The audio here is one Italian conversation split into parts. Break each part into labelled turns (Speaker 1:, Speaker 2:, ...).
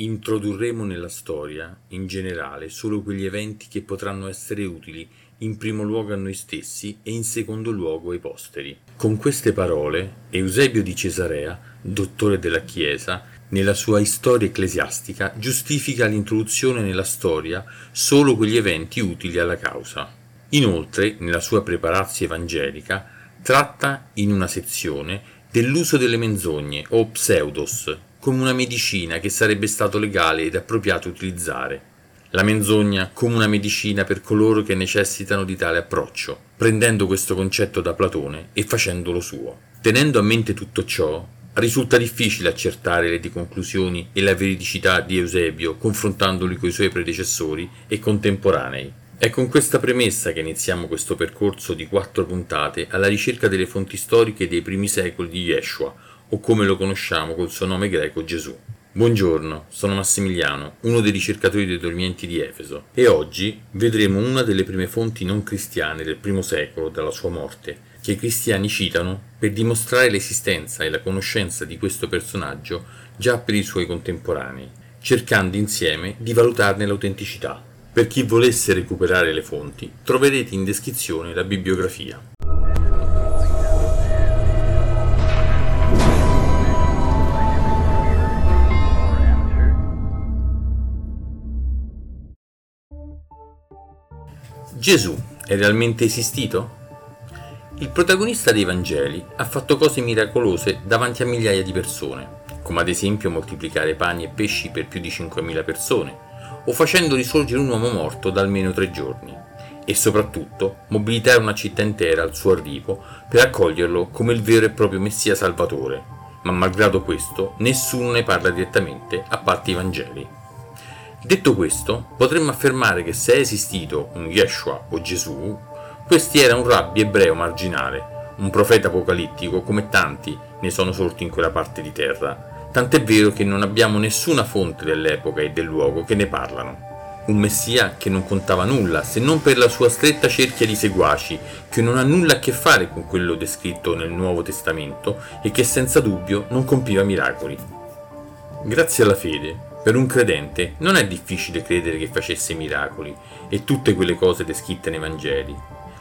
Speaker 1: Introdurremo nella storia, in generale, solo quegli eventi che potranno essere utili in primo luogo a noi stessi e in secondo luogo ai posteri. Con queste parole, Eusebio di Cesarea, dottore della Chiesa, nella sua storia ecclesiastica giustifica l'introduzione nella storia solo quegli eventi utili alla causa. Inoltre, nella sua preparazio evangelica, tratta in una sezione dell'uso delle menzogne o pseudos come una medicina che sarebbe stato legale ed appropriato utilizzare. La menzogna come una medicina per coloro che necessitano di tale approccio, prendendo questo concetto da Platone e facendolo suo. Tenendo a mente tutto ciò, risulta difficile accertare le conclusioni e la veridicità di Eusebio confrontandoli coi suoi predecessori e contemporanei. È con questa premessa che iniziamo questo percorso di quattro puntate alla ricerca delle fonti storiche dei primi secoli di Yeshua, o come lo conosciamo col suo nome greco Gesù. Buongiorno, sono Massimiliano, uno dei ricercatori dei dormienti di Efeso, e oggi vedremo una delle prime fonti non cristiane del primo secolo dalla sua morte, che i cristiani citano per dimostrare l'esistenza e la conoscenza di questo personaggio già per i suoi contemporanei, cercando insieme di valutarne l'autenticità. Per chi volesse recuperare le fonti, troverete in descrizione la bibliografia. Gesù è realmente esistito? Il protagonista dei Vangeli ha fatto cose miracolose davanti a migliaia di persone, come ad esempio moltiplicare pani e pesci per più di 5.000 persone, o facendo risorgere un uomo morto da almeno tre giorni, e soprattutto mobilitare una città intera al suo arrivo per accoglierlo come il vero e proprio Messia Salvatore, ma malgrado questo nessuno ne parla direttamente a parte i Vangeli. Detto questo, potremmo affermare che se è esistito un Yeshua o Gesù, questi era un rabbi ebreo marginale, un profeta apocalittico come tanti ne sono sorti in quella parte di terra, tant'è vero che non abbiamo nessuna fonte dell'epoca e del luogo che ne parlano. Un messia che non contava nulla se non per la sua stretta cerchia di seguaci, che non ha nulla a che fare con quello descritto nel Nuovo Testamento e che senza dubbio non compiva miracoli. Grazie alla fede, per un credente non è difficile credere che facesse miracoli e tutte quelle cose descritte nei Vangeli,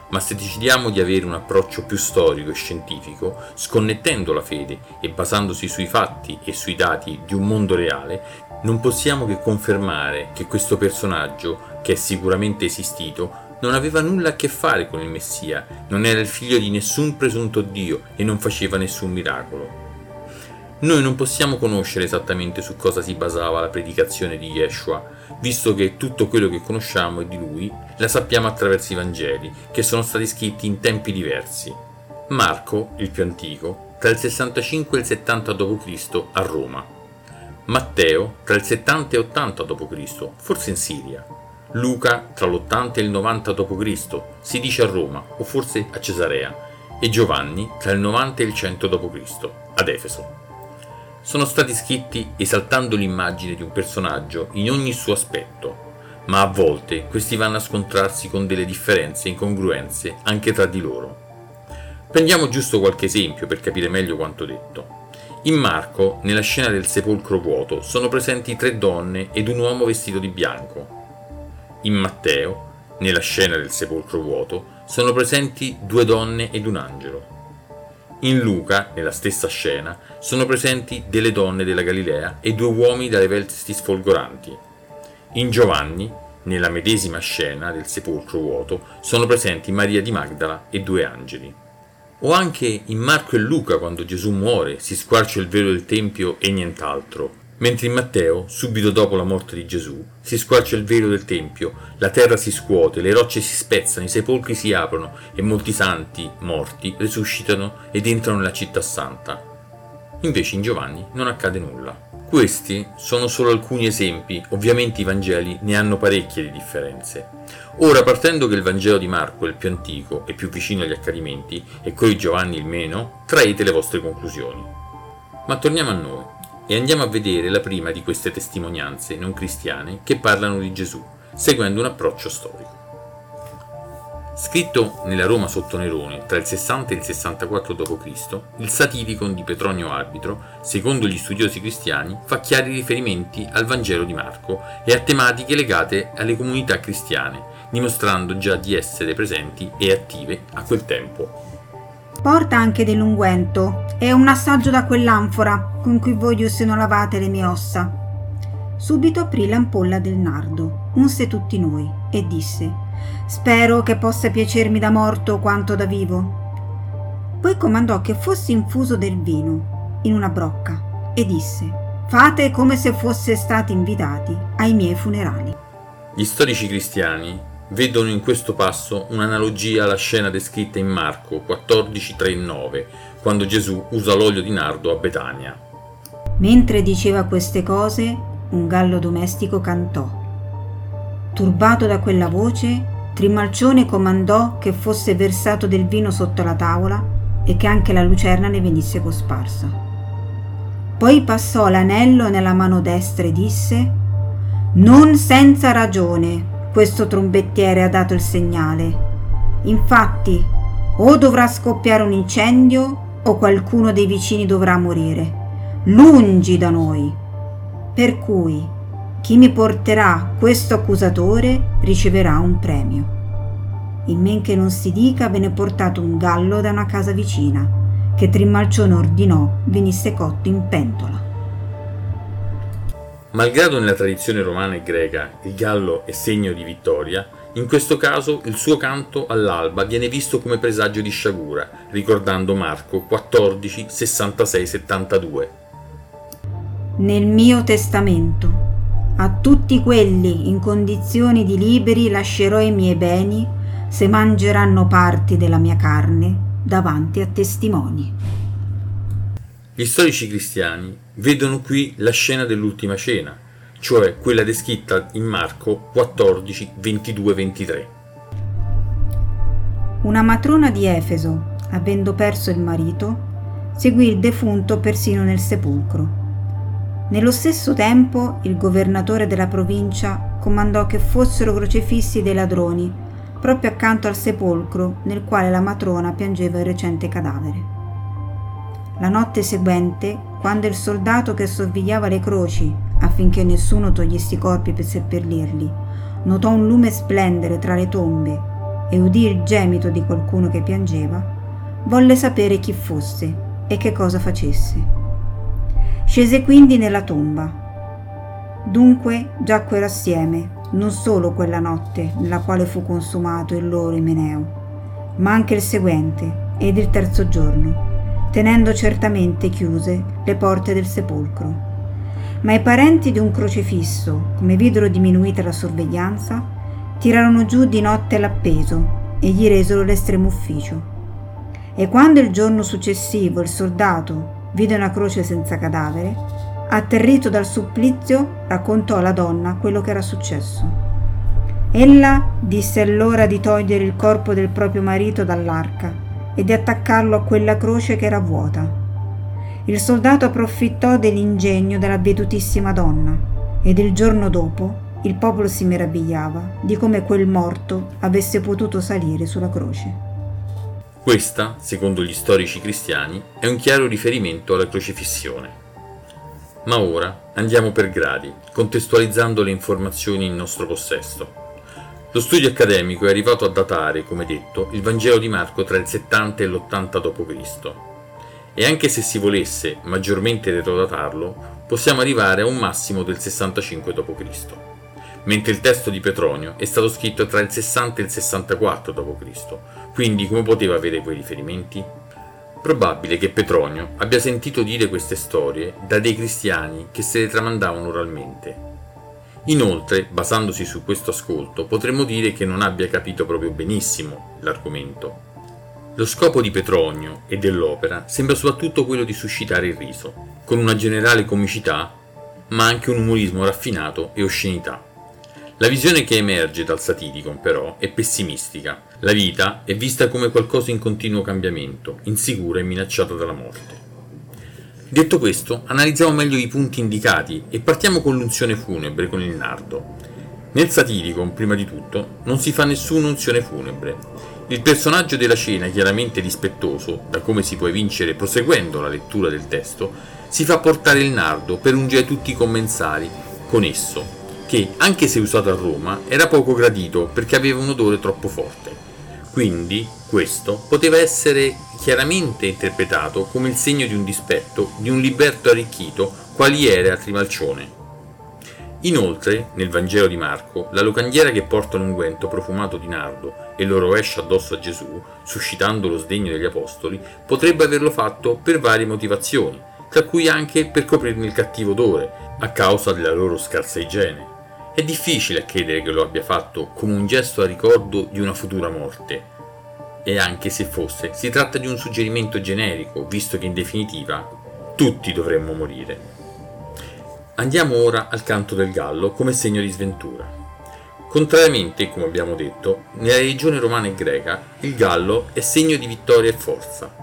Speaker 1: ma se decidiamo di avere un approccio più storico e scientifico, sconnettendo la fede e basandosi sui fatti e sui dati di un mondo reale, non possiamo che confermare che questo personaggio, che è sicuramente esistito, non aveva nulla a che fare con il Messia, non era il figlio di nessun presunto Dio e non faceva nessun miracolo. Noi non possiamo conoscere esattamente su cosa si basava la predicazione di Yeshua, visto che tutto quello che conosciamo di lui la sappiamo attraverso i Vangeli, che sono stati scritti in tempi diversi. Marco, il più antico, tra il 65 e il 70 d.C. a Roma. Matteo, tra il 70 e 80 d.C., forse in Siria. Luca, tra l'80 e il 90 d.C., si dice a Roma, o forse a Cesarea. E Giovanni, tra il 90 e il 100 d.C., ad Efeso sono stati scritti esaltando l'immagine di un personaggio in ogni suo aspetto, ma a volte questi vanno a scontrarsi con delle differenze e incongruenze anche tra di loro. Prendiamo giusto qualche esempio per capire meglio quanto detto. In Marco, nella scena del sepolcro vuoto, sono presenti tre donne ed un uomo vestito di bianco. In Matteo, nella scena del sepolcro vuoto, sono presenti due donne ed un angelo. In Luca, nella stessa scena, sono presenti delle donne della Galilea e due uomini dalle vesti sfolgoranti. In Giovanni, nella medesima scena del sepolcro vuoto, sono presenti Maria di Magdala e due angeli. O anche in Marco e Luca, quando Gesù muore, si squarcia il velo del Tempio e nient'altro, Mentre in Matteo, subito dopo la morte di Gesù, si squarcia il velo del Tempio, la terra si scuote, le rocce si spezzano, i sepolcri si aprono e molti santi, morti, resuscitano ed entrano nella città santa. Invece in Giovanni non accade nulla. Questi sono solo alcuni esempi, ovviamente i Vangeli ne hanno parecchie di differenze. Ora, partendo che il Vangelo di Marco è il più antico e più vicino agli accadimenti e quello di Giovanni il meno, traete le vostre conclusioni. Ma torniamo a noi e andiamo a vedere la prima di queste testimonianze non cristiane che parlano di Gesù, seguendo un approccio storico. Scritto nella Roma sotto Nerone tra il 60 e il 64 d.C., il Satiricon di Petronio Arbitro, secondo gli studiosi cristiani, fa chiari riferimenti al Vangelo di Marco e a tematiche legate alle comunità cristiane, dimostrando già di essere presenti e attive a quel tempo.
Speaker 2: Porta anche dell'unguento e un assaggio da quell'anfora con cui se non lavate le mie ossa. Subito aprì l'ampolla del nardo, unse tutti noi e disse Spero che possa piacermi da morto quanto da vivo. Poi comandò che fosse infuso del vino in una brocca e disse Fate come se fosse stati invitati ai miei funerali.
Speaker 1: Gli storici cristiani vedono in questo passo un'analogia alla scena descritta in Marco 14:3-9, quando Gesù usa l'olio di nardo a Betania.
Speaker 2: Mentre diceva queste cose, un gallo domestico cantò. Turbato da quella voce, Trimalcione comandò che fosse versato del vino sotto la tavola e che anche la lucerna ne venisse cosparsa. Poi passò l'anello nella mano destra e disse Non senza ragione questo trombettiere ha dato il segnale. Infatti, o dovrà scoppiare un incendio o qualcuno dei vicini dovrà morire. Lungi da noi. Per cui chi mi porterà questo accusatore riceverà un premio. In men che non si dica venne portato un gallo da una casa vicina, che Trimalcione ordinò venisse cotto in pentola.
Speaker 1: Malgrado nella tradizione romana e greca il gallo è segno di vittoria, in questo caso il suo canto all'alba viene visto come presagio di sciagura, ricordando Marco 14, 66, 72.
Speaker 2: Nel mio testamento a tutti quelli in condizioni di liberi lascerò i miei beni se mangeranno parti della mia carne davanti a testimoni.
Speaker 1: Gli storici cristiani vedono qui la scena dell'ultima cena, cioè quella descritta in Marco 14, 22, 23.
Speaker 2: Una matrona di Efeso, avendo perso il marito, seguì il defunto persino nel sepolcro nello stesso tempo il governatore della provincia comandò che fossero crocefissi dei ladroni, proprio accanto al sepolcro nel quale la matrona piangeva il recente cadavere. La notte seguente, quando il soldato che sorvegliava le croci affinché nessuno togliesse i corpi per seppellirli, notò un lume splendere tra le tombe e udì il gemito di qualcuno che piangeva, volle sapere chi fosse e che cosa facesse. Scese quindi nella tomba. Dunque giacquero assieme, non solo quella notte nella quale fu consumato il loro Imeneo, ma anche il seguente ed il terzo giorno, tenendo certamente chiuse le porte del sepolcro. Ma i parenti di un crocifisso, come videro diminuita la sorveglianza, tirarono giù di notte l'appeso e gli resero l'estremo ufficio. E quando il giorno successivo il soldato vide una croce senza cadavere, atterrito dal supplizio, raccontò alla donna quello che era successo. Ella disse allora di togliere il corpo del proprio marito dall'arca e di attaccarlo a quella croce che era vuota. Il soldato approfittò dell'ingegno della vedutissima donna ed il giorno dopo il popolo si meravigliava di come quel morto avesse potuto salire sulla croce.
Speaker 1: Questa, secondo gli storici cristiani, è un chiaro riferimento alla crocifissione. Ma ora andiamo per gradi, contestualizzando le informazioni in nostro possesso. Lo studio accademico è arrivato a datare, come detto, il Vangelo di Marco tra il 70 e l'80 d.C. E anche se si volesse maggiormente retrodatarlo, possiamo arrivare a un massimo del 65 d.C., mentre il testo di Petronio è stato scritto tra il 60 e il 64 d.C., quindi come poteva avere quei riferimenti? Probabile che Petronio abbia sentito dire queste storie da dei cristiani che se le tramandavano oralmente. Inoltre, basandosi su questo ascolto, potremmo dire che non abbia capito proprio benissimo l'argomento. Lo scopo di Petronio e dell'opera sembra soprattutto quello di suscitare il riso, con una generale comicità, ma anche un umorismo raffinato e oscenità. La visione che emerge dal Satiricon, però, è pessimistica. La vita è vista come qualcosa in continuo cambiamento, insicura e minacciata dalla morte. Detto questo, analizziamo meglio i punti indicati e partiamo con l'unzione funebre con il nardo. Nel Satiricon, prima di tutto, non si fa nessuna unzione funebre. Il personaggio della cena, chiaramente rispettoso, da come si può evincere proseguendo la lettura del testo, si fa portare il nardo per ungere tutti i commensali con esso, che, anche se usato a Roma, era poco gradito perché aveva un odore troppo forte. Quindi, questo poteva essere chiaramente interpretato come il segno di un dispetto di un liberto arricchito quali era Trimalcione. Inoltre, nel Vangelo di Marco, la locandiera che porta l'unguento profumato di nardo e lo rovescia addosso a Gesù, suscitando lo sdegno degli apostoli, potrebbe averlo fatto per varie motivazioni, tra cui anche per coprirne il cattivo odore, a causa della loro scarsa igiene. È difficile credere che lo abbia fatto come un gesto a ricordo di una futura morte. E anche se fosse, si tratta di un suggerimento generico, visto che in definitiva tutti dovremmo morire. Andiamo ora al canto del gallo come segno di sventura. Contrariamente, come abbiamo detto, nella religione romana e greca il gallo è segno di vittoria e forza.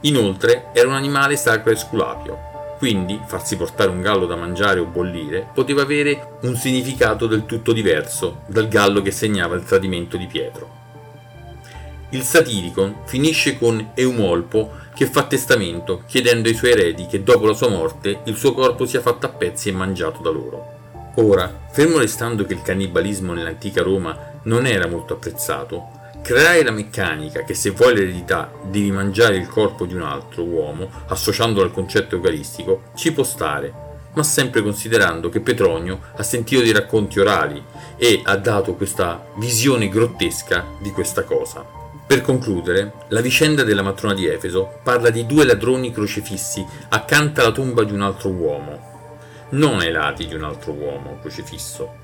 Speaker 1: Inoltre era un animale sacro e sculapio, quindi farsi portare un gallo da mangiare o bollire poteva avere un significato del tutto diverso dal gallo che segnava il tradimento di Pietro. Il Satiricon finisce con Eumolpo che fa testamento chiedendo ai suoi eredi che dopo la sua morte il suo corpo sia fatto a pezzi e mangiato da loro. Ora, fermo restando che il cannibalismo nell'antica Roma non era molto apprezzato, creare la meccanica che se vuoi l'eredità devi mangiare il corpo di un altro uomo, associandolo al concetto eucaristico, ci può stare, ma sempre considerando che Petronio ha sentito dei racconti orali e ha dato questa visione grottesca di questa cosa. Per concludere, la vicenda della matrona di Efeso parla di due ladroni crocefissi accanto alla tomba di un altro uomo, non ai lati di un altro uomo crocifisso.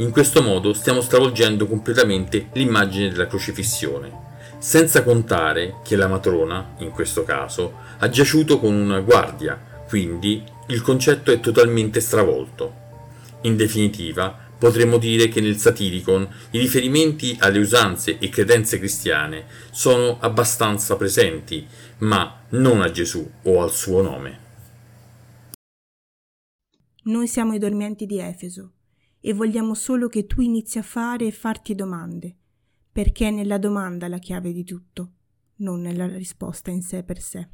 Speaker 1: In questo modo stiamo stravolgendo completamente l'immagine della crocifissione, senza contare che la matrona, in questo caso, ha giaciuto con una guardia, quindi il concetto è totalmente stravolto. In definitiva, potremmo dire che nel Satiricon i riferimenti alle usanze e credenze cristiane sono abbastanza presenti, ma non a Gesù o al suo nome.
Speaker 3: Noi siamo i dormienti di Efeso e vogliamo solo che tu inizi a fare e farti domande, perché è nella domanda la chiave di tutto, non nella risposta in sé per sé.